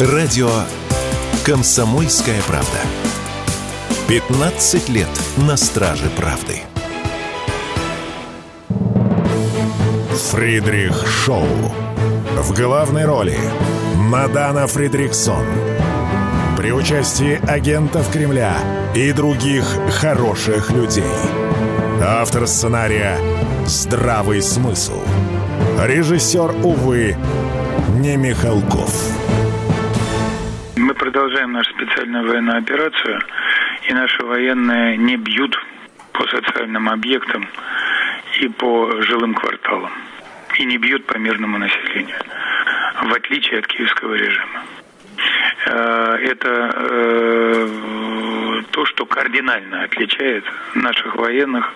Радио «Комсомольская правда». 15 лет на страже правды. Фридрих Шоу. В главной роли Мадана Фридриксон. При участии агентов Кремля и других хороших людей. Автор сценария «Здравый смысл». Режиссер, увы, не Михалков. Продолжаем нашу специальную военную операцию, и наши военные не бьют по социальным объектам и по жилым кварталам. И не бьют по мирному населению, в отличие от киевского режима. Э, это э, то, что кардинально отличает наших военных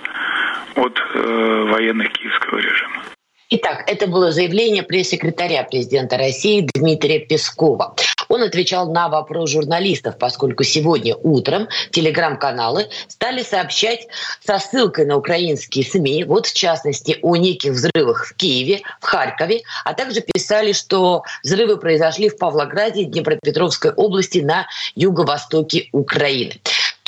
от э, военных киевского режима. Итак, это было заявление пресс-секретаря президента России Дмитрия Пескова. Он отвечал на вопрос журналистов, поскольку сегодня утром телеграм-каналы стали сообщать со ссылкой на украинские СМИ, вот в частности о неких взрывах в Киеве, в Харькове, а также писали, что взрывы произошли в Павлограде, Днепропетровской области на юго-востоке Украины.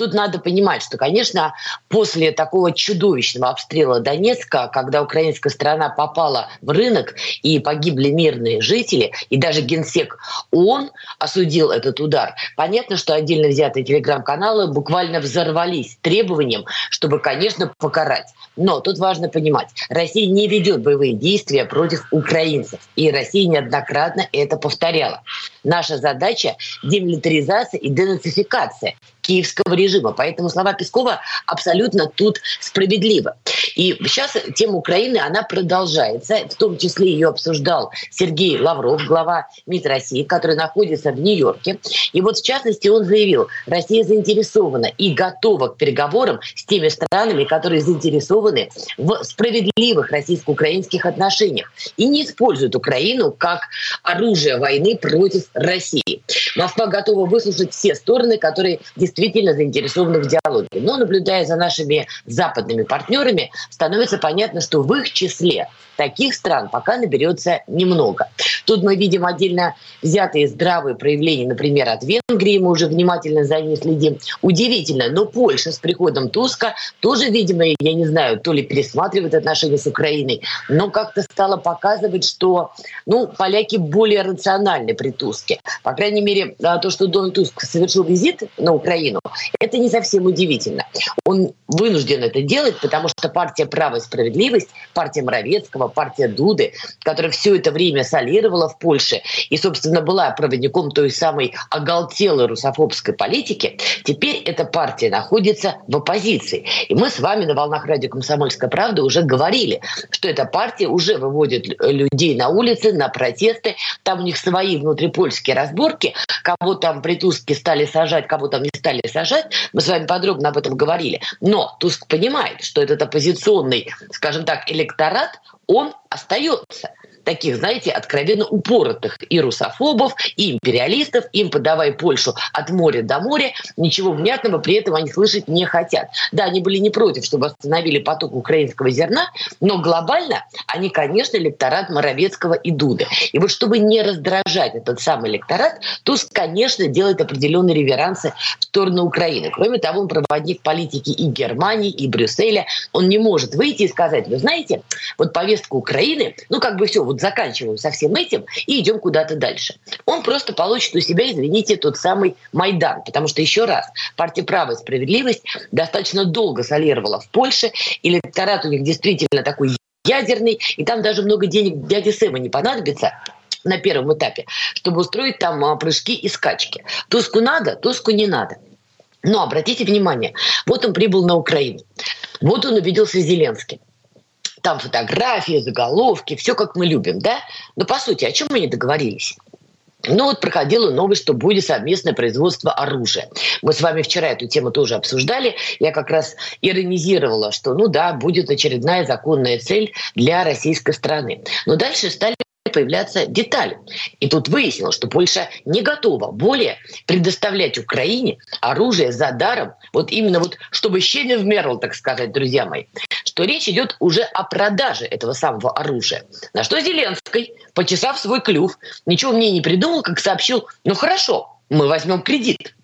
Тут надо понимать, что, конечно, после такого чудовищного обстрела Донецка, когда украинская страна попала в рынок и погибли мирные жители, и даже генсек ООН осудил этот удар, понятно, что отдельно взятые телеграм-каналы буквально взорвались требованием, чтобы, конечно, покарать. Но тут важно понимать, Россия не ведет боевые действия против украинцев. И Россия неоднократно это повторяла. Наша задача – демилитаризация и денацификация киевского режима. Поэтому слова Пескова абсолютно тут справедливы. И сейчас тема Украины, она продолжается. В том числе ее обсуждал Сергей Лавров, глава МИД России, который находится в Нью-Йорке. И вот в частности он заявил, Россия заинтересована и готова к переговорам с теми странами, которые заинтересованы в справедливых российско-украинских отношениях и не используют Украину как оружие войны против России. Москва готова выслушать все стороны, которые действительно заинтересованы в диалоге. Но наблюдая за нашими западными партнерами, становится понятно, что в их числе таких стран пока наберется немного. Тут мы видим отдельно взятые здравые проявления, например, от Венгрии, мы уже внимательно за ней следим. Удивительно, но Польша с приходом Туска тоже, видимо, я не знаю, то ли пересматривает отношения с Украиной, но как-то стало показывать, что ну, поляки более рациональны при Туске. По крайней мере, а, то, что Дональд Туск совершил визит на Украину, это не совсем удивительно. Он вынужден это делать, потому что партия «Право и справедливость», партия Моровецкого, партия Дуды, которая все это время солировала в Польше и, собственно, была проводником той самой оголтелой русофобской политики, теперь эта партия находится в оппозиции. И мы с вами на волнах радио «Комсомольская правда» уже говорили, что эта партия уже выводит людей на улицы, на протесты. Там у них свои внутрипольские разборки. Кого там при Туске стали сажать, кого там не стали сажать. Мы с вами подробно об этом говорили. Но Туск понимает, что этот оппозиционный, скажем так, электорат, он остается таких, знаете, откровенно упоротых и русофобов, и империалистов, им подавай Польшу от моря до моря, ничего внятного при этом они слышать не хотят. Да, они были не против, чтобы остановили поток украинского зерна, но глобально они, конечно, электорат Моровецкого и Дуды. И вот чтобы не раздражать этот самый электорат, Туск, конечно, делает определенные реверансы в сторону Украины. Кроме того, он проводник политики и Германии, и Брюсселя. Он не может выйти и сказать, вы знаете, вот повестка Украины, ну как бы все, вот заканчиваем со всем этим и идем куда-то дальше. Он просто получит у себя, извините, тот самый Майдан. Потому что, еще раз, партия «Право и справедливость» достаточно долго солировала в Польше, электорат у них действительно такой ядерный, и там даже много денег дяде Сэма не понадобится, на первом этапе, чтобы устроить там а, прыжки и скачки. Туску надо, Туску не надо. Но обратите внимание, вот он прибыл на Украину. Вот он увиделся с Зеленским. Там фотографии, заголовки, все как мы любим, да? Но по сути, о чем мы не договорились? Ну вот проходила новость, что будет совместное производство оружия. Мы с вами вчера эту тему тоже обсуждали. Я как раз иронизировала, что ну да, будет очередная законная цель для российской страны. Но дальше стали появляться детали. И тут выяснилось, что Польша не готова более предоставлять Украине оружие за даром, вот именно вот, чтобы щели вмерл, так сказать, друзья мои, что речь идет уже о продаже этого самого оружия. На что Зеленский, почесав свой клюв, ничего мне не придумал, как сообщил, ну хорошо, мы возьмем кредит.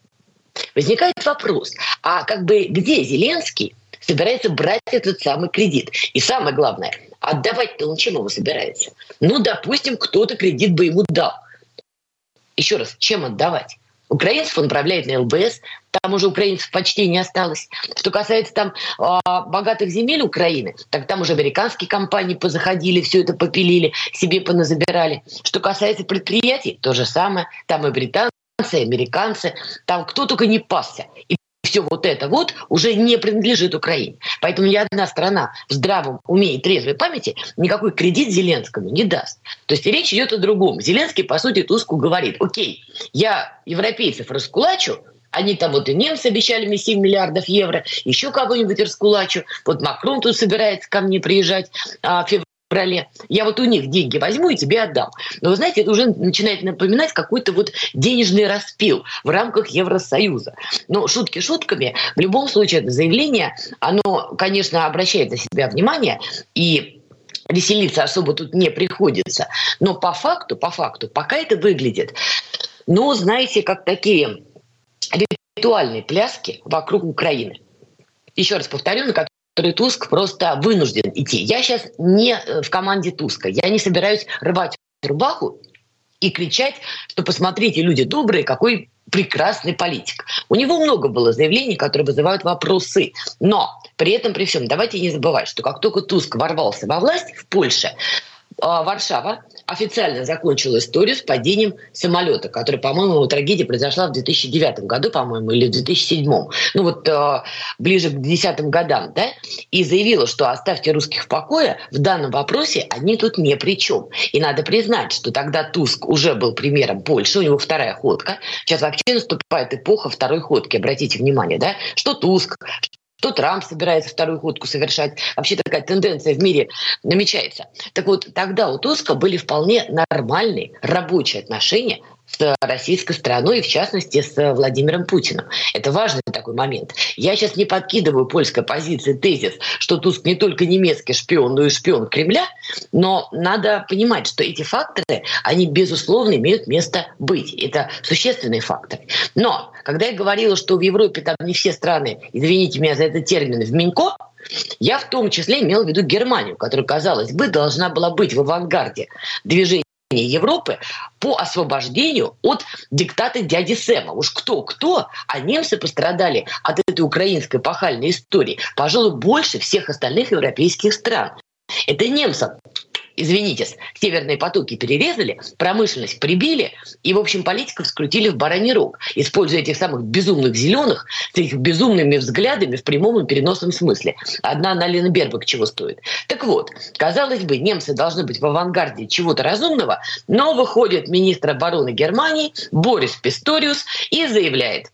Возникает вопрос, а как бы где Зеленский собирается брать этот самый кредит? И самое главное, отдавать-то он чем его собирается? Ну, допустим, кто-то кредит бы ему дал. Еще раз, чем отдавать? Украинцев он управляет на ЛБС, там уже украинцев почти не осталось. Что касается там э, богатых земель Украины, так там уже американские компании позаходили, все это попилили, себе поназабирали. Что касается предприятий, то же самое. Там и британцы, американцы, там кто только не пасся. И все вот это вот уже не принадлежит Украине. Поэтому ни одна страна в здравом уме и трезвой памяти никакой кредит Зеленскому не даст. То есть речь идет о другом. Зеленский, по сути, Туску говорит, окей, я европейцев раскулачу, они там вот и немцы обещали мне 7 миллиардов евро, еще кого-нибудь раскулачу. Вот Макрон тут собирается ко мне приезжать а, в феврале. Я вот у них деньги возьму и тебе отдам. Но вы знаете, это уже начинает напоминать какой-то вот денежный распил в рамках Евросоюза. Но шутки шутками, в любом случае это заявление, оно, конечно, обращает на себя внимание и веселиться особо тут не приходится. Но по факту, по факту, пока это выглядит, ну, знаете, как такие ритуальные пляски вокруг Украины. Еще раз повторю, на который Туск просто вынужден идти. Я сейчас не э, в команде Туска. Я не собираюсь рвать рубаху и кричать, что посмотрите, люди добрые, какой прекрасный политик. У него много было заявлений, которые вызывают вопросы. Но при этом, при всем, давайте не забывать, что как только Туск ворвался во власть в Польше, а, Варшава официально закончила историю с падением самолета, который, по-моему, трагедия произошла в 2009 году, по-моему, или в 2007. Ну вот э, ближе к десятым годам, да, и заявила, что оставьте русских в покое, в данном вопросе они тут не при чем. И надо признать, что тогда Туск уже был примером Польши, у него вторая ходка. Сейчас вообще наступает эпоха второй ходки, обратите внимание, да, что Туск, что Трамп собирается вторую ходку совершать. Вообще такая тенденция в мире намечается. Так вот, тогда у Туска были вполне нормальные рабочие отношения с российской страной, и в частности с Владимиром Путиным. Это важный такой момент. Я сейчас не подкидываю польской позиции тезис, что Туск не только немецкий шпион, но и шпион Кремля, но надо понимать, что эти факторы, они безусловно имеют место быть. Это существенные факторы. Но когда я говорила, что в Европе там не все страны, извините меня за этот термин, в Минько, я в том числе имел в виду Германию, которая, казалось бы, должна была быть в авангарде движения Европы по освобождению от диктата дяди Сэма. Уж кто-кто, а немцы пострадали от этой украинской пахальной истории, пожалуй, больше всех остальных европейских стран. Это немцам извините, северные потоки перерезали, промышленность прибили, и, в общем, политиков скрутили в бараний рог, используя этих самых безумных зеленых с их безумными взглядами в прямом и переносном смысле. Одна Налина Бербак чего стоит. Так вот, казалось бы, немцы должны быть в авангарде чего-то разумного, но выходит министр обороны Германии Борис Писториус и заявляет,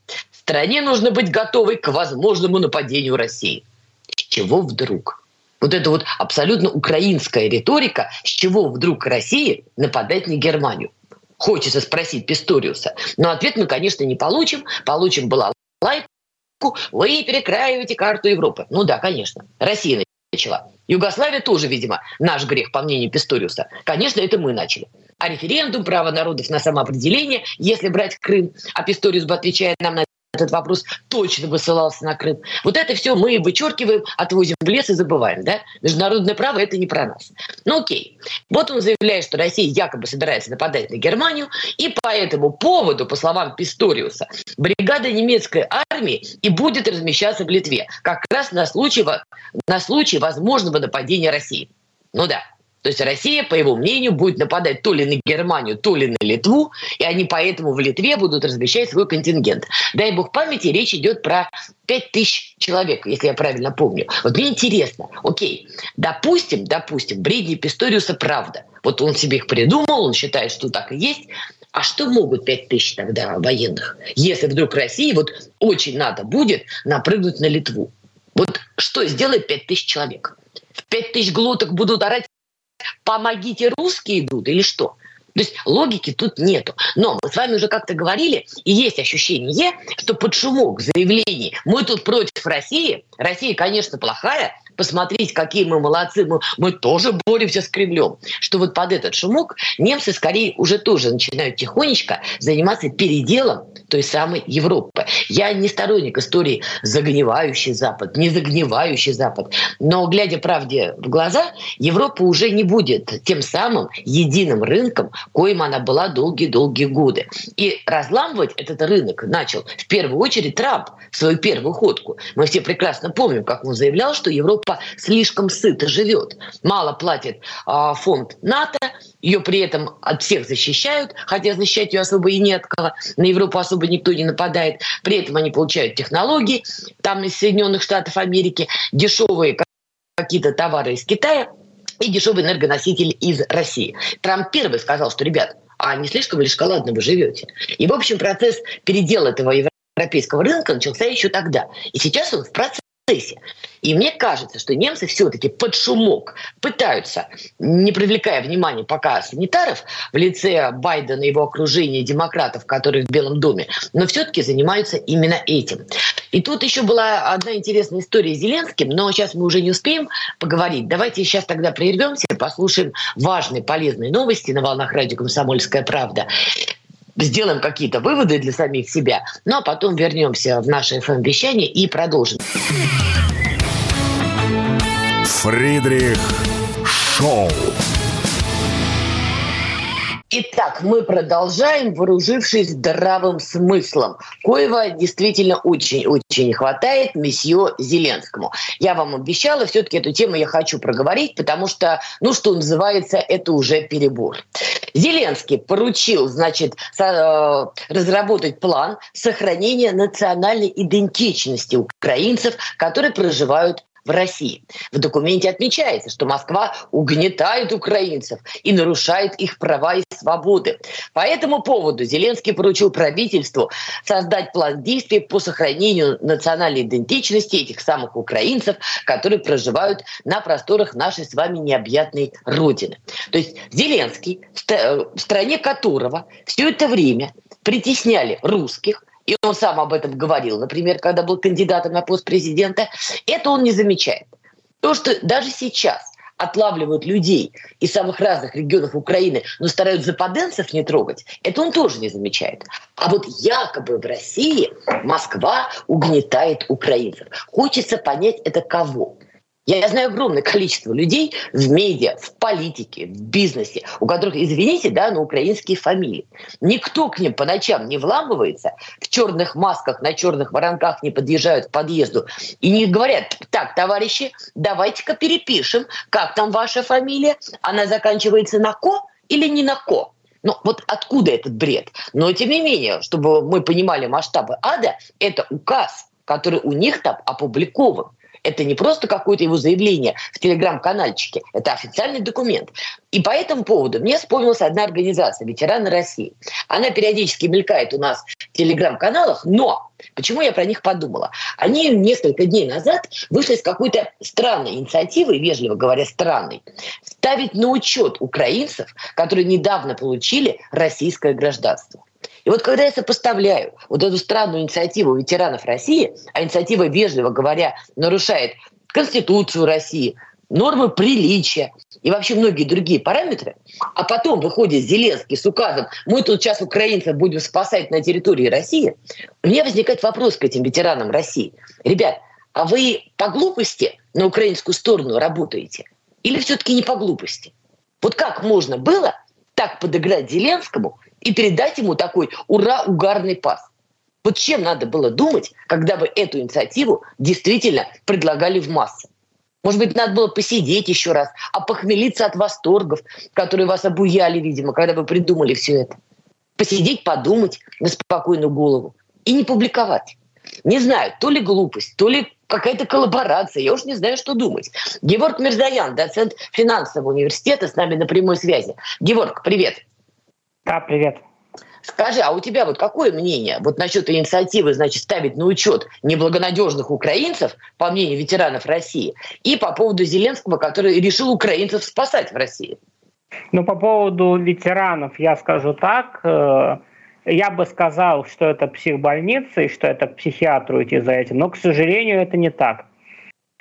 стране нужно быть готовой к возможному нападению России. С чего вдруг? Вот это вот абсолютно украинская риторика, с чего вдруг Россия нападает на Германию. Хочется спросить Писториуса. Но ответ мы, конечно, не получим. Получим была лайку. Вы перекраиваете карту Европы. Ну да, конечно. Россия начала. Югославия тоже, видимо, наш грех, по мнению Писториуса. Конечно, это мы начали. А референдум, право народов на самоопределение, если брать Крым, а Писториус бы, отвечая нам на этот вопрос точно бы ссылался на Крым. Вот это все мы вычеркиваем, отвозим в лес и забываем. Да? Международное право – это не про нас. Ну окей. Вот он заявляет, что Россия якобы собирается нападать на Германию, и по этому поводу, по словам Писториуса, бригада немецкой армии и будет размещаться в Литве, как раз на случай, на случай возможного нападения России. Ну да, то есть Россия, по его мнению, будет нападать то ли на Германию, то ли на Литву, и они поэтому в Литве будут размещать свой контингент. Дай бог памяти, речь идет про 5 тысяч человек, если я правильно помню. Вот мне интересно, окей, допустим, допустим, бредни Писториуса правда. Вот он себе их придумал, он считает, что так и есть. А что могут 5 тысяч тогда военных, если вдруг России вот очень надо будет напрыгнуть на Литву? Вот что сделает 5 тысяч человек? В 5 тысяч глоток будут орать помогите русские идут или что? То есть логики тут нету. Но мы с вами уже как-то говорили, и есть ощущение, что под шумок заявлений «мы тут против России», Россия, конечно, плохая, посмотреть, какие мы молодцы, мы, мы тоже боремся с Кремлем. Что вот под этот шумок немцы скорее уже тоже начинают тихонечко заниматься переделом той самой Европы. Я не сторонник истории загнивающий Запад, не загнивающий Запад. Но, глядя правде в глаза, Европа уже не будет тем самым единым рынком, коим она была долгие-долгие годы. И разламывать этот рынок начал в первую очередь Трамп в свою первую ходку. Мы все прекрасно помним, как он заявлял, что Европа слишком сыто живет. Мало платит э, фонд НАТО, ее при этом от всех защищают, хотя защищать ее особо и не от кого. На Европу особо никто не нападает. При этом они получают технологии, там из Соединенных Штатов Америки, дешевые какие-то товары из Китая и дешевые энергоносители из России. Трамп первый сказал, что, ребят, а не слишком ли шоколадно вы живете? И, в общем, процесс передела этого европейского рынка начался еще тогда. И сейчас он в процессе процессе. И мне кажется, что немцы все-таки под шумок пытаются, не привлекая внимания пока санитаров в лице Байдена и его окружения демократов, которые в Белом доме, но все-таки занимаются именно этим. И тут еще была одна интересная история с Зеленским, но сейчас мы уже не успеем поговорить. Давайте сейчас тогда прервемся, послушаем важные, полезные новости на волнах радио «Комсомольская правда» сделаем какие-то выводы для самих себя, ну а потом вернемся в наше FM-вещание и продолжим. Фридрих Шоу. Итак, мы продолжаем, вооружившись здравым смыслом. Коего действительно очень-очень не хватает месье Зеленскому. Я вам обещала, все-таки эту тему я хочу проговорить, потому что, ну, что называется, это уже перебор. Зеленский поручил, значит, э, разработать план сохранения национальной идентичности украинцев, которые проживают в России. В документе отмечается, что Москва угнетает украинцев и нарушает их права и свободы. По этому поводу Зеленский поручил правительству создать план действий по сохранению национальной идентичности этих самых украинцев, которые проживают на просторах нашей с вами необъятной Родины. То есть Зеленский, в стране которого все это время притесняли русских, и он сам об этом говорил, например, когда был кандидатом на пост президента, это он не замечает. То, что даже сейчас отлавливают людей из самых разных регионов Украины, но стараются западенцев не трогать, это он тоже не замечает. А вот якобы в России Москва угнетает украинцев. Хочется понять, это кого? Я знаю огромное количество людей в медиа, в политике, в бизнесе, у которых, извините, да, но украинские фамилии. Никто к ним по ночам не вламывается, в черных масках, на черных воронках не подъезжают к подъезду и не говорят, так, товарищи, давайте-ка перепишем, как там ваша фамилия, она заканчивается на «ко» или не на «ко». Ну вот откуда этот бред? Но тем не менее, чтобы мы понимали масштабы ада, это указ, который у них там опубликован. Это не просто какое-то его заявление в телеграм-канальчике, это официальный документ. И по этому поводу мне вспомнилась одна организация «Ветераны России». Она периодически мелькает у нас в телеграм-каналах, но Почему я про них подумала? Они несколько дней назад вышли с какой-то странной инициативой, вежливо говоря, странной, ставить на учет украинцев, которые недавно получили российское гражданство. И вот когда я сопоставляю вот эту странную инициативу ветеранов России, а инициатива, вежливо говоря, нарушает Конституцию России, нормы приличия и вообще многие другие параметры, а потом выходит Зеленский с указом «мы тут сейчас украинцев будем спасать на территории России», у меня возникает вопрос к этим ветеранам России. Ребят, а вы по глупости на украинскую сторону работаете? Или все-таки не по глупости? Вот как можно было так подыграть Зеленскому и передать ему такой ура, угарный пас. Вот чем надо было думать, когда бы эту инициативу действительно предлагали в массы? Может быть, надо было посидеть еще раз, а похмелиться от восторгов, которые вас обуяли, видимо, когда вы придумали все это. Посидеть, подумать на спокойную голову и не публиковать. Не знаю, то ли глупость, то ли какая-то коллаборация. Я уж не знаю, что думать. Геворг Мирзаян, доцент финансового университета, с нами на прямой связи. Геворг, привет. Да, привет. Скажи, а у тебя вот какое мнение вот насчет инициативы, значит, ставить на учет неблагонадежных украинцев, по мнению ветеранов России, и по поводу Зеленского, который решил украинцев спасать в России? Ну, по поводу ветеранов я скажу так. Я бы сказал, что это психбольница и что это к психиатру идти за этим, но, к сожалению, это не так.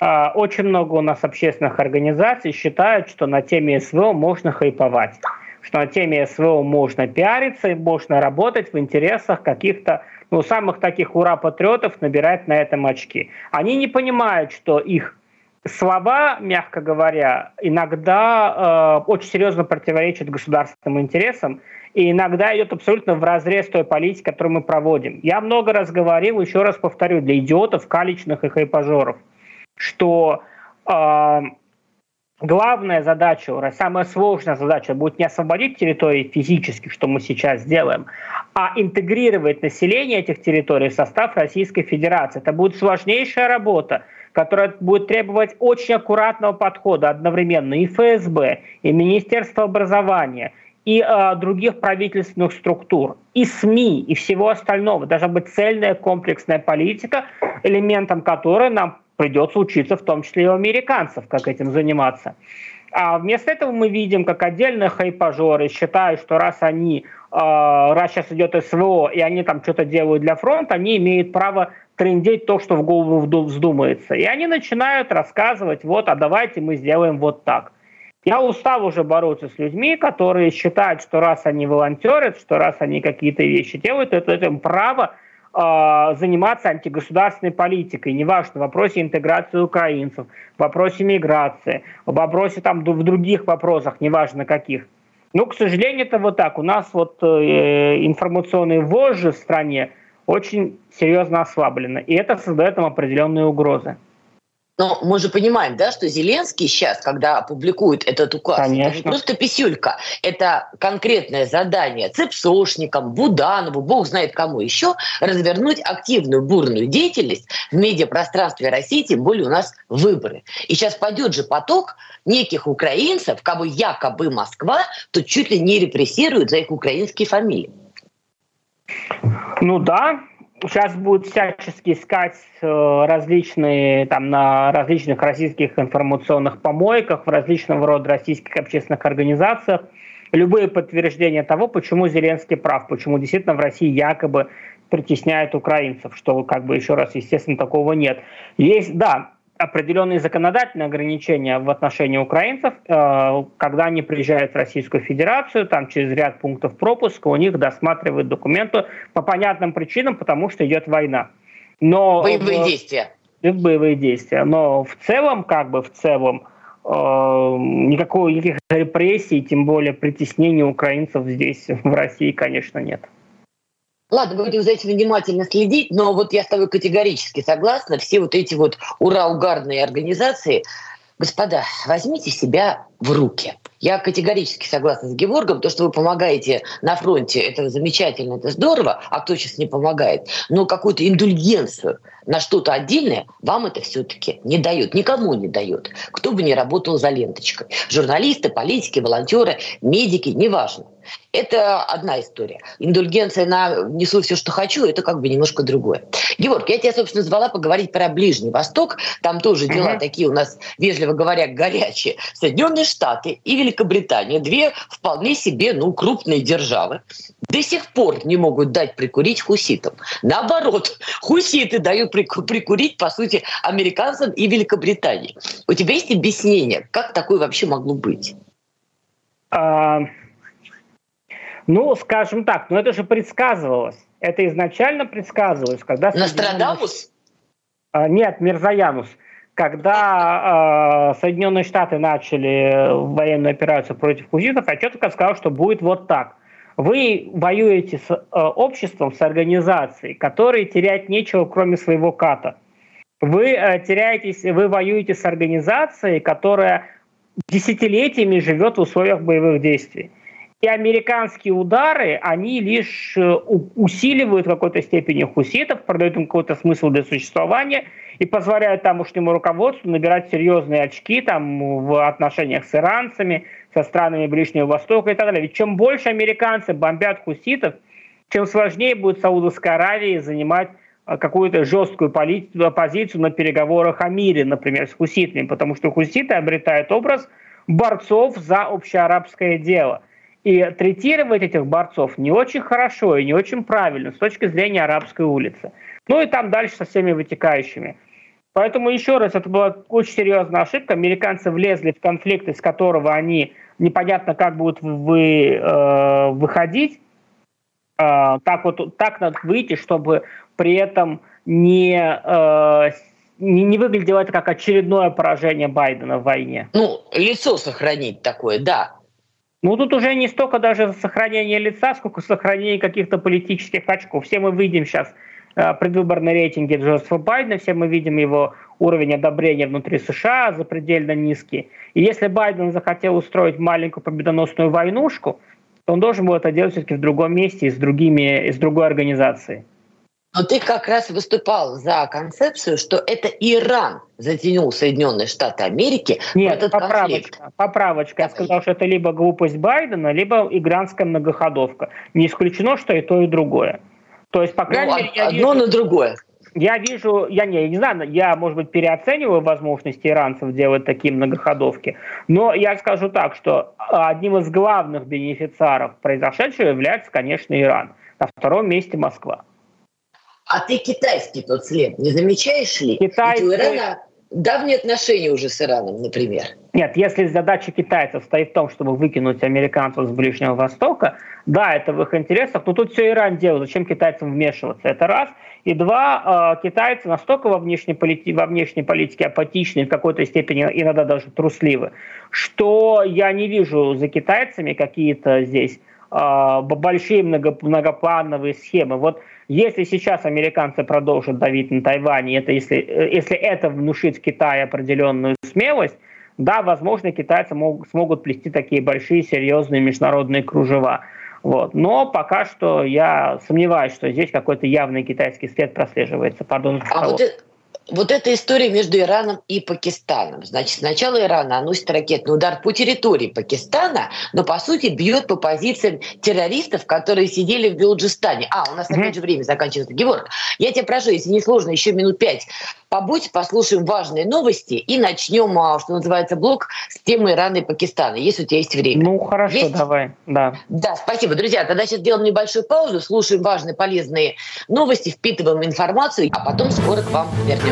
Э, очень много у нас общественных организаций считают, что на теме СВО можно хайповать что на теме СВО можно пиариться и можно работать в интересах каких-то ну, самых таких ура-патриотов, набирать на этом очки. Они не понимают, что их слова, мягко говоря, иногда э, очень серьезно противоречат государственным интересам, и иногда идет абсолютно в разрез той политики, которую мы проводим. Я много раз говорил, еще раз повторю, для идиотов, каличных и хайпажоров, что э, главная задача, самая сложная задача будет не освободить территории физически, что мы сейчас делаем, а интегрировать население этих территорий в состав Российской Федерации. Это будет сложнейшая работа, которая будет требовать очень аккуратного подхода одновременно и ФСБ, и Министерство образования, и э, других правительственных структур, и СМИ, и всего остального. Должна быть цельная комплексная политика, элементом которой нам придется учиться в том числе и у американцев, как этим заниматься. А вместо этого мы видим, как отдельные хайпажоры считают, что раз они, э, раз сейчас идет СВО, и они там что-то делают для фронта, они имеют право трендеть то, что в голову вздумается. И они начинают рассказывать, вот, а давайте мы сделаем вот так. Я устал уже бороться с людьми, которые считают, что раз они волонтерят, что раз они какие-то вещи делают, это, это им право а, заниматься антигосударственной политикой, неважно, в вопросе интеграции украинцев, в вопросе миграции, в вопросе там в других вопросах, неважно каких. Ну, к сожалению, это вот так. У нас вот э, информационные вожжи в стране очень серьезно ослаблены, и это создает нам определенные угрозы. Но мы же понимаем, да, что Зеленский сейчас, когда опубликует этот указ, Конечно. это не просто писюлька, это конкретное задание ЦЕПСОшникам, Буданову, бог знает кому еще, развернуть активную бурную деятельность в медиапространстве России, тем более у нас выборы. И сейчас пойдет же поток неких украинцев, кого якобы Москва, то чуть ли не репрессирует за их украинские фамилии. Ну да, сейчас будут всячески искать э, различные, там, на различных российских информационных помойках, в различного рода российских общественных организациях, любые подтверждения того, почему Зеленский прав, почему действительно в России якобы притесняют украинцев, что, как бы, еще раз, естественно, такого нет. Есть, да, определенные законодательные ограничения в отношении украинцев, э, когда они приезжают в Российскую Федерацию, там через ряд пунктов пропуска у них досматривают документы по понятным причинам, потому что идет война. Но боевые в, действия. Боевые действия. Но в целом, как бы в целом, э, никакой, никаких репрессий, тем более притеснения украинцев здесь, в России, конечно, нет. Ладно, будем за этим внимательно следить, но вот я с тобой категорически согласна. Все вот эти вот ура-угарные организации, господа, возьмите себя в руки. Я категорически согласна с Геворгом, то, что вы помогаете на фронте, это замечательно, это здорово, а кто сейчас не помогает. Но какую-то индульгенцию на что-то отдельное вам это все-таки не дает, никому не дает. Кто бы ни работал за ленточкой. Журналисты, политики, волонтеры, медики, неважно. Это одна история. Индульгенция на «несу все, что хочу» — это как бы немножко другое. Георг, я тебя, собственно, звала поговорить про Ближний Восток. Там тоже дела mm-hmm. такие у нас, вежливо говоря, горячие. Соединенные Штаты и Великобритания, две вполне себе ну, крупные державы, до сих пор не могут дать прикурить хуситам. Наоборот, хуситы дают прикурить, по сути, американцам и Великобритании. У тебя есть объяснение, как такое вообще могло быть? А, ну, скажем так, но это же предсказывалось. Это изначально предсказывалось, когда... Нострадамус? А, нет, Мирзаянус. Когда э, Соединенные Штаты начали военную операцию против хуситов, я четко сказал, что будет вот так. Вы воюете с э, обществом, с организацией, которой терять нечего, кроме своего ката. Вы э, теряетесь, вы воюете с организацией, которая десятилетиями живет в условиях боевых действий. И американские удары, они лишь э, усиливают в какой-то степени хуситов, продают им какой-то смысл для существования и позволяют тамошнему руководству набирать серьезные очки там, в отношениях с иранцами, со странами Ближнего Востока и так далее. Ведь чем больше американцы бомбят хуситов, чем сложнее будет Саудовской Аравии занимать а, какую-то жесткую позицию на переговорах о мире, например, с хуситами, потому что хуситы обретают образ борцов за общеарабское дело. И третировать этих борцов не очень хорошо и не очень правильно с точки зрения арабской улицы. Ну и там дальше со всеми вытекающими. Поэтому еще раз, это была очень серьезная ошибка. Американцы влезли в конфликт, из которого они непонятно как будут вы, э, выходить. Э, так вот, так надо выйти, чтобы при этом не, э, не, не выглядело это как очередное поражение Байдена в войне. Ну, лицо сохранить такое, да. Ну, тут уже не столько даже сохранение лица, сколько сохранение каких-то политических очков. Все мы видим сейчас э, предвыборные рейтинги Джозефа Байдена, все мы видим его уровень одобрения внутри США запредельно низкий. И если Байден захотел устроить маленькую победоносную войнушку, то он должен был это делать все-таки в другом месте и с, другими, и с другой организацией. Но ты как раз выступал за концепцию, что это Иран затянул Соединенные Штаты Америки Нет, в этот поправочка, конфликт. Поправочка. Я сказал, что это либо глупость Байдена, либо иранская многоходовка. Не исключено, что и то, и другое. То есть, по крайней ну, мере, я одно вижу, на другое. Я вижу, я не, я не знаю, я, может быть, переоцениваю возможности иранцев делать такие многоходовки, но я скажу так, что одним из главных бенефициаров произошедшего является, конечно, Иран. На втором месте Москва. А ты китайский тот след не замечаешь ли? Китайский... Ведь у Ирана давние отношения уже с Ираном, например. Нет, если задача китайцев стоит в том, чтобы выкинуть американцев с Ближнего Востока, да, это в их интересах, но тут все Иран делает, зачем китайцам вмешиваться? Это раз. И два, э, китайцы настолько во внешней, полити- во внешней политике апатичны, в какой-то степени иногда даже трусливы, что я не вижу за китайцами какие-то здесь э, большие много, многоплановые схемы. Вот если сейчас американцы продолжат давить на Тайвань, это если, э, если это внушит Китаю определенную смелость, да, возможно, китайцы мог, смогут плести такие большие, серьезные международные кружева. Вот. Но пока что я сомневаюсь, что здесь какой-то явный китайский след прослеживается. Пардон. А вот, вот эта история между Ираном и Пакистаном. Значит, сначала Иран наносит ракетный удар по территории Пакистана, но по сути бьет по позициям террористов, которые сидели в Белуджистане. А, у нас mm-hmm. опять же время заканчивается. Георг, я тебя прошу, если не сложно, еще минут пять побудь, послушаем важные новости и начнем, а, что называется, блок с темы Ирана и Пакистана, если у тебя есть время. Ну, хорошо, есть? давай. Да. да, спасибо. Друзья, тогда сейчас делаем небольшую паузу, слушаем важные, полезные новости, впитываем информацию, а потом скоро к вам вернемся.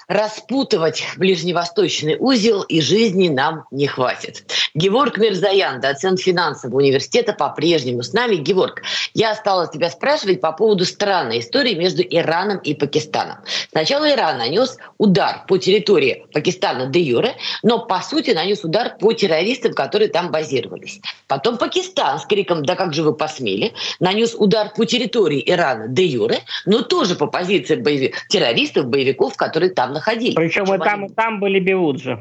распутывать ближневосточный узел, и жизни нам не хватит. Геворг Мирзаян, доцент финансового университета, по-прежнему с нами. Геворг, я стала тебя спрашивать по поводу странной истории между Ираном и Пакистаном. Сначала Иран нанес удар по территории Пакистана де юре, но по сути нанес удар по террористам, которые там базировались. Потом Пакистан с криком «Да как же вы посмели!» нанес удар по территории Ирана де юре, но тоже по позиции боевик, террористов, боевиков, которые там находились. Причем и там, и там были Биуджи.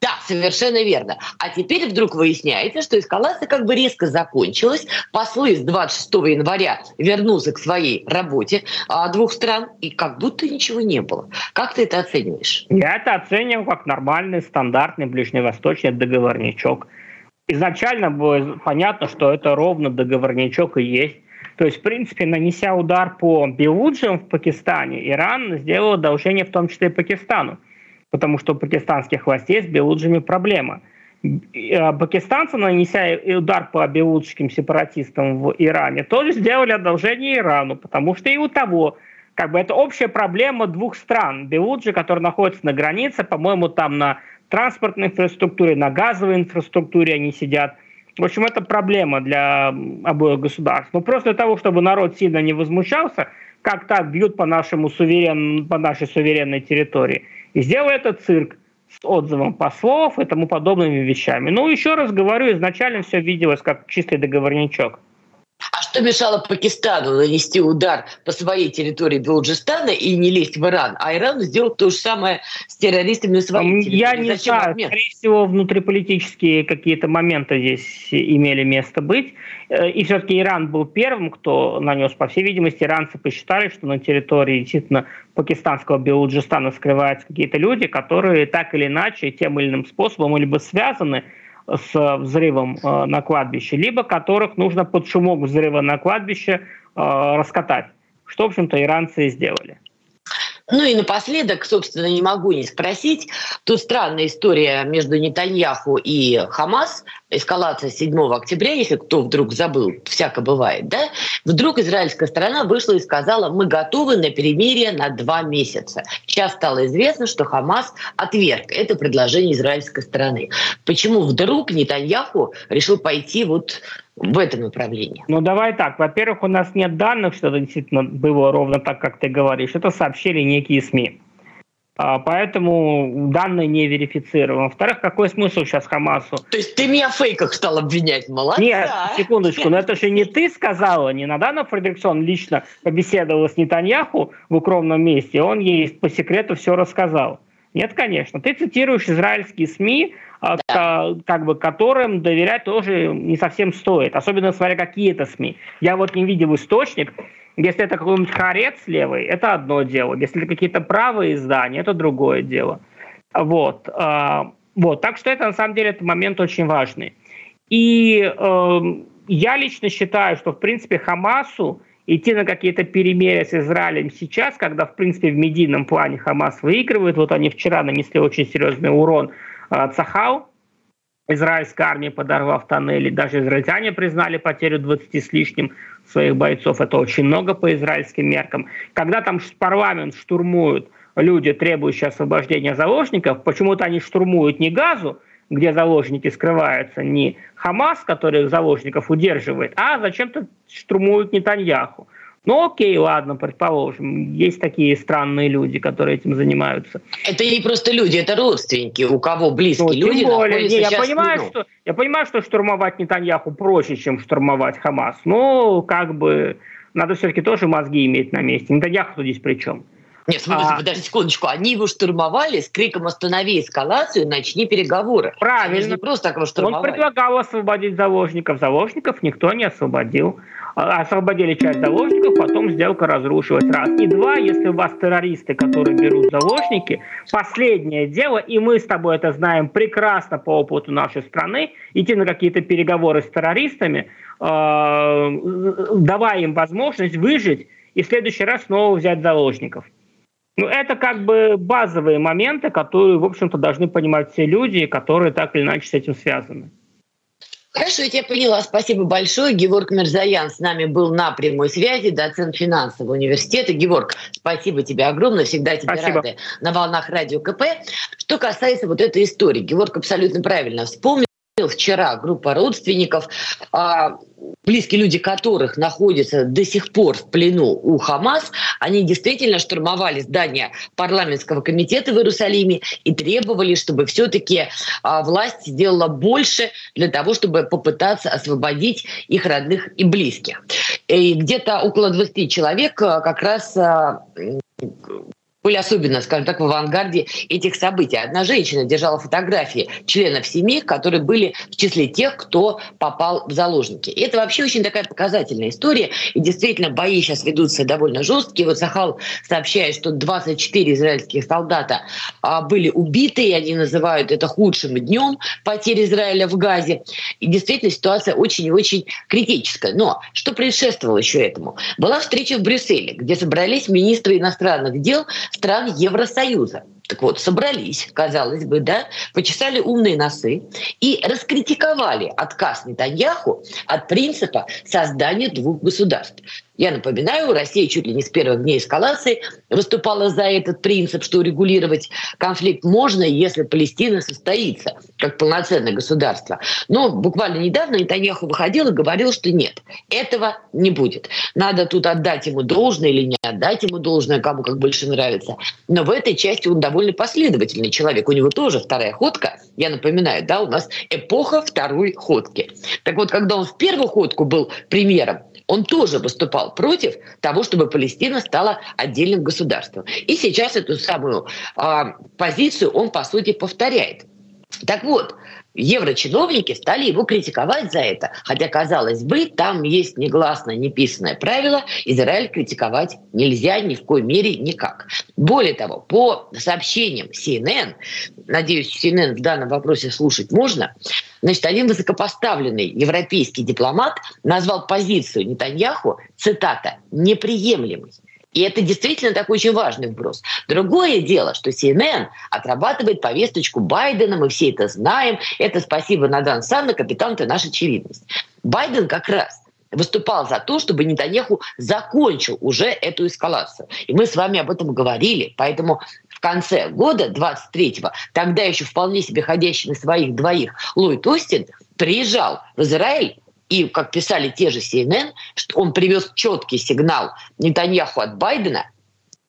Да, совершенно верно. А теперь вдруг выясняется, что эскалация как бы резко закончилась. Послы с 26 января вернулся к своей работе а, двух стран, и как будто ничего не было. Как ты это оцениваешь? Я это оцениваю как нормальный, стандартный ближневосточный договорничок. Изначально было понятно, что это ровно договорничок и есть. То есть, в принципе, нанеся удар по Белуджам в Пакистане, Иран сделал одолжение в том числе и Пакистану потому что у пакистанских властей с белуджами проблема. А, пакистанцы, нанеся удар по белуджским сепаратистам в Иране, тоже сделали одолжение Ирану, потому что и у того как бы это общая проблема двух стран. Белуджи, который находится на границе, по-моему, там на транспортной инфраструктуре, на газовой инфраструктуре они сидят. В общем, это проблема для обоих государств. Но просто для того, чтобы народ сильно не возмущался, как так бьют по, нашему суверен... по нашей суверенной территории. И сделал этот цирк с отзывом послов и тому подобными вещами. Ну, еще раз говорю, изначально все виделось как чистый договорничок. А что мешало Пакистану нанести удар по своей территории Белуджистана и не лезть в Иран, а Иран сделал то же самое с террористами на своей территории? Я не Зачем знаю, обмен? скорее всего, внутриполитические какие-то моменты здесь имели место быть. Э, и все-таки Иран был первым, кто нанес, по всей видимости, иранцы посчитали, что на территории действительно пакистанского Белуджистана скрываются какие-то люди, которые так или иначе, тем или иным способом, либо связаны с взрывом э, на кладбище, либо которых нужно под шумок взрыва на кладбище э, раскатать, что, в общем-то, иранцы и сделали. Ну и напоследок, собственно, не могу не спросить, тут странная история между Нетаньяху и Хамас, эскалация 7 октября, если кто вдруг забыл, всяко бывает, да, вдруг израильская сторона вышла и сказала, мы готовы на перемирие на два месяца. Сейчас стало известно, что Хамас отверг это предложение израильской стороны. Почему вдруг Нетаньяху решил пойти вот в этом направлении. Ну давай так. Во-первых, у нас нет данных, что это действительно было ровно так, как ты говоришь. Это сообщили некие СМИ. А, поэтому данные не верифицированы. Во-вторых, какой смысл сейчас Хамасу? То есть ты меня в фейках стал обвинять, молодца. Нет, секундочку, но это же не ты сказала, не Надана Фредериксон лично побеседовала с Нетаньяху в укромном месте, он ей по секрету все рассказал. Нет, конечно. Ты цитируешь израильские СМИ, а, да. как бы которым доверять тоже не совсем стоит, особенно смотря какие это СМИ. Я вот не видел источник, если это какой-нибудь хорец левый, это одно дело. Если это какие-то правые издания, это другое дело. Вот. А, вот. Так что это на самом деле это момент очень важный. И э, я лично считаю, что в принципе Хамасу идти на какие-то перемирия с Израилем сейчас, когда в принципе в медийном плане Хамас выигрывает, вот они вчера нанесли очень серьезный урон а, Цахал, израильская армия подорвав тоннели. Даже израильтяне признали потерю 20 с лишним своих бойцов. Это очень много по израильским меркам. Когда там парламент штурмуют люди, требующие освобождения заложников, почему-то они штурмуют не Газу, где заложники скрываются, не Хамас, который заложников удерживает, а зачем-то штурмуют Нетаньяху. Ну окей, ладно, предположим, есть такие странные люди, которые этим занимаются. Это не просто люди, это родственники, у кого близкие ну, люди более, не, я понимаю, что Я понимаю, что штурмовать Нетаньяху проще, чем штурмовать Хамас, но как бы надо все-таки тоже мозги иметь на месте. Нетаньяху здесь при чем? Нет, смотрите, а... подожди секундочку. Они его штурмовали с криком «Останови эскалацию, начни переговоры». Правильно. Они не просто так его штурмовали. Он предлагал освободить заложников. Заложников никто не освободил. А, освободили часть заложников, потом сделка разрушилась. Раз. И два, если у вас террористы, которые берут заложники, последнее дело, и мы с тобой это знаем прекрасно по опыту нашей страны, идти на какие-то переговоры с террористами, э, давая им возможность выжить и в следующий раз снова взять заложников. Ну, это как бы базовые моменты, которые, в общем-то, должны понимать все люди, которые так или иначе с этим связаны. Хорошо, я тебя поняла. Спасибо большое. Георг Мерзаян с нами был на прямой связи, доцент финансового университета. Георг, спасибо тебе огромное. Всегда тебе спасибо. рады на волнах радио КП. Что касается вот этой истории, Георг абсолютно правильно вспомнил вчера группа родственников, а, близкие люди которых находятся до сих пор в плену у Хамас, они действительно штурмовали здание парламентского комитета в Иерусалиме и требовали, чтобы все-таки а, власть сделала больше для того, чтобы попытаться освободить их родных и близких. И где-то около 20 человек а, как раз были особенно, скажем так, в авангарде этих событий. Одна женщина держала фотографии членов семьи, которые были в числе тех, кто попал в заложники. И это вообще очень такая показательная история. И действительно, бои сейчас ведутся довольно жесткие. Вот Сахал сообщает, что 24 израильских солдата а, были убиты, и они называют это худшим днем потери Израиля в Газе. И действительно, ситуация очень и очень критическая. Но что предшествовало еще этому? Была встреча в Брюсселе, где собрались министры иностранных дел стран Евросоюза. Так вот, собрались, казалось бы, да, почесали умные носы и раскритиковали отказ Нетаньяху от принципа создания двух государств. Я напоминаю, Россия чуть ли не с первых дней эскалации выступала за этот принцип, что урегулировать конфликт можно, если Палестина состоится как полноценное государство. Но буквально недавно Нетаньяху выходил и говорил, что нет, этого не будет. Надо тут отдать ему должное или не отдать ему должное, кому как больше нравится. Но в этой части он довольно последовательный человек. У него тоже вторая ходка. Я напоминаю, да, у нас эпоха второй ходки. Так вот, когда он в первую ходку был премьером, он тоже выступал против того, чтобы Палестина стала отдельным государством. И сейчас эту самую э, позицию он, по сути, повторяет. Так вот, еврочиновники стали его критиковать за это. Хотя, казалось бы, там есть негласно неписанное правило, Израиль критиковать нельзя ни в коей мере никак. Более того, по сообщениям CNN, надеюсь, CNN в данном вопросе слушать можно, значит, один высокопоставленный европейский дипломат назвал позицию Нетаньяху, цитата, неприемлемой. И это действительно такой очень важный вброс. Другое дело, что CNN отрабатывает повесточку Байдена, мы все это знаем. Это спасибо Надан Санна, капитан, ты наша очевидность. Байден как раз выступал за то, чтобы Нетаньяху закончил уже эту эскалацию. И мы с вами об этом говорили. Поэтому в конце года, 23-го, тогда еще вполне себе ходящий на своих двоих Ллойд Остин приезжал в Израиль и, как писали те же CNN, что он привез четкий сигнал Нетаньяху от Байдена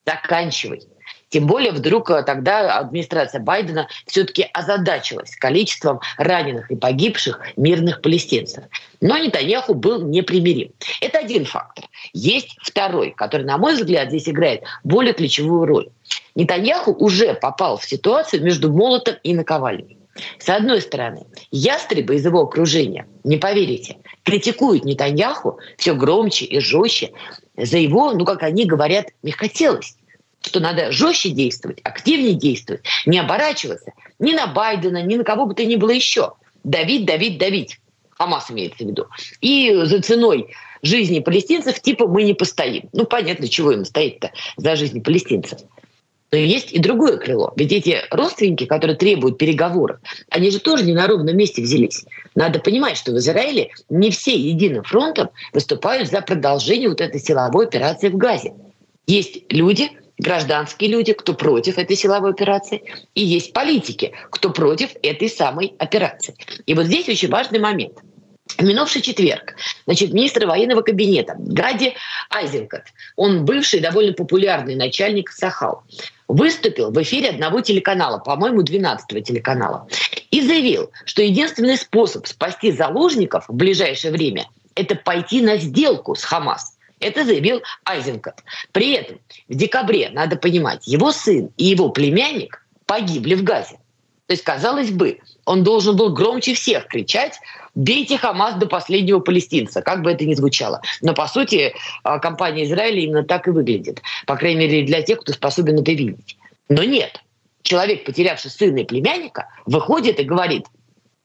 «заканчивай». Тем более вдруг э, тогда администрация Байдена все-таки озадачилась количеством раненых и погибших мирных палестинцев. Но Нетаньяху был непримирим. Это один фактор. Есть второй, который, на мой взгляд, здесь играет более ключевую роль. Нетаньяху уже попал в ситуацию между молотом и наковальней. С одной стороны, ястребы из его окружения, не поверите, критикуют Нетаньяху все громче и жестче за его, ну, как они говорят, мягкотелость что надо жестче действовать, активнее действовать, не оборачиваться ни на Байдена, ни на кого бы то ни было еще. Давить, давить, давить. Хамас имеется в виду. И за ценой жизни палестинцев типа мы не постоим. Ну, понятно, чего им стоит-то за жизни палестинцев. Но есть и другое крыло. Ведь эти родственники, которые требуют переговоров, они же тоже не на ровном месте взялись. Надо понимать, что в Израиле не все единым фронтом выступают за продолжение вот этой силовой операции в Газе. Есть люди, гражданские люди, кто против этой силовой операции, и есть политики, кто против этой самой операции. И вот здесь очень важный момент – минувший четверг, значит, министр военного кабинета Гади Айзенкот, он бывший довольно популярный начальник Сахал, выступил в эфире одного телеканала, по-моему, 12 телеканала, и заявил, что единственный способ спасти заложников в ближайшее время – это пойти на сделку с Хамас. Это заявил Айзенкот. При этом в декабре, надо понимать, его сын и его племянник погибли в Газе. То есть, казалось бы, он должен был громче всех кричать «Бейте Хамас до последнего палестинца», как бы это ни звучало. Но, по сути, а, компания Израиля именно так и выглядит. По крайней мере, для тех, кто способен это видеть. Но нет. Человек, потерявший сына и племянника, выходит и говорит,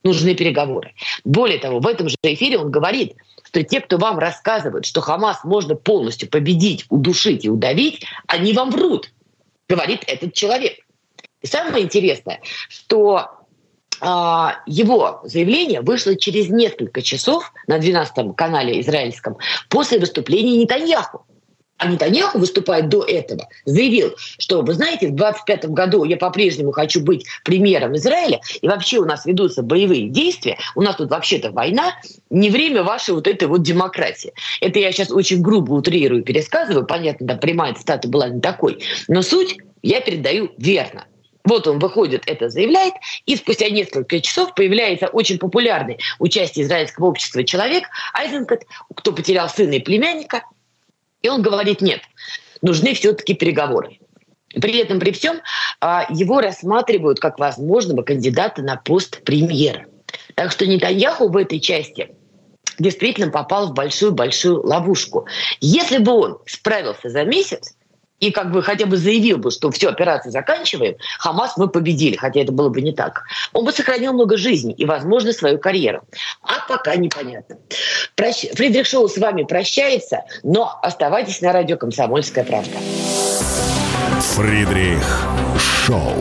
нужны переговоры. Более того, в этом же эфире он говорит, что те, кто вам рассказывают, что Хамас можно полностью победить, удушить и удавить, они вам врут, говорит этот человек. И самое интересное, что его заявление вышло через несколько часов на 12-м канале израильском после выступления Нетаньяху. А Нетаньяху, выступая до этого, заявил, что, вы знаете, в 25 году я по-прежнему хочу быть премьером Израиля, и вообще у нас ведутся боевые действия, у нас тут вообще-то война, не время вашей вот этой вот демократии. Это я сейчас очень грубо утрирую, пересказываю, понятно, да, прямая цитата была не такой, но суть я передаю верно. Вот он выходит, это заявляет, и спустя несколько часов появляется очень популярный участие израильского общества человек Айзенкот, кто потерял сына и племянника, и он говорит, нет, нужны все-таки переговоры. При этом, при всем, а, его рассматривают как возможного кандидата на пост премьера. Так что Нетаньяху в этой части действительно попал в большую-большую ловушку. Если бы он справился за месяц, и как бы хотя бы заявил бы, что все, операцию заканчиваем, Хамас мы победили, хотя это было бы не так. Он бы сохранил много жизней и, возможно, свою карьеру. А пока непонятно. Прощ... Фридрих Шоу с вами прощается, но оставайтесь на радио «Комсомольская правда». Фридрих Шоу.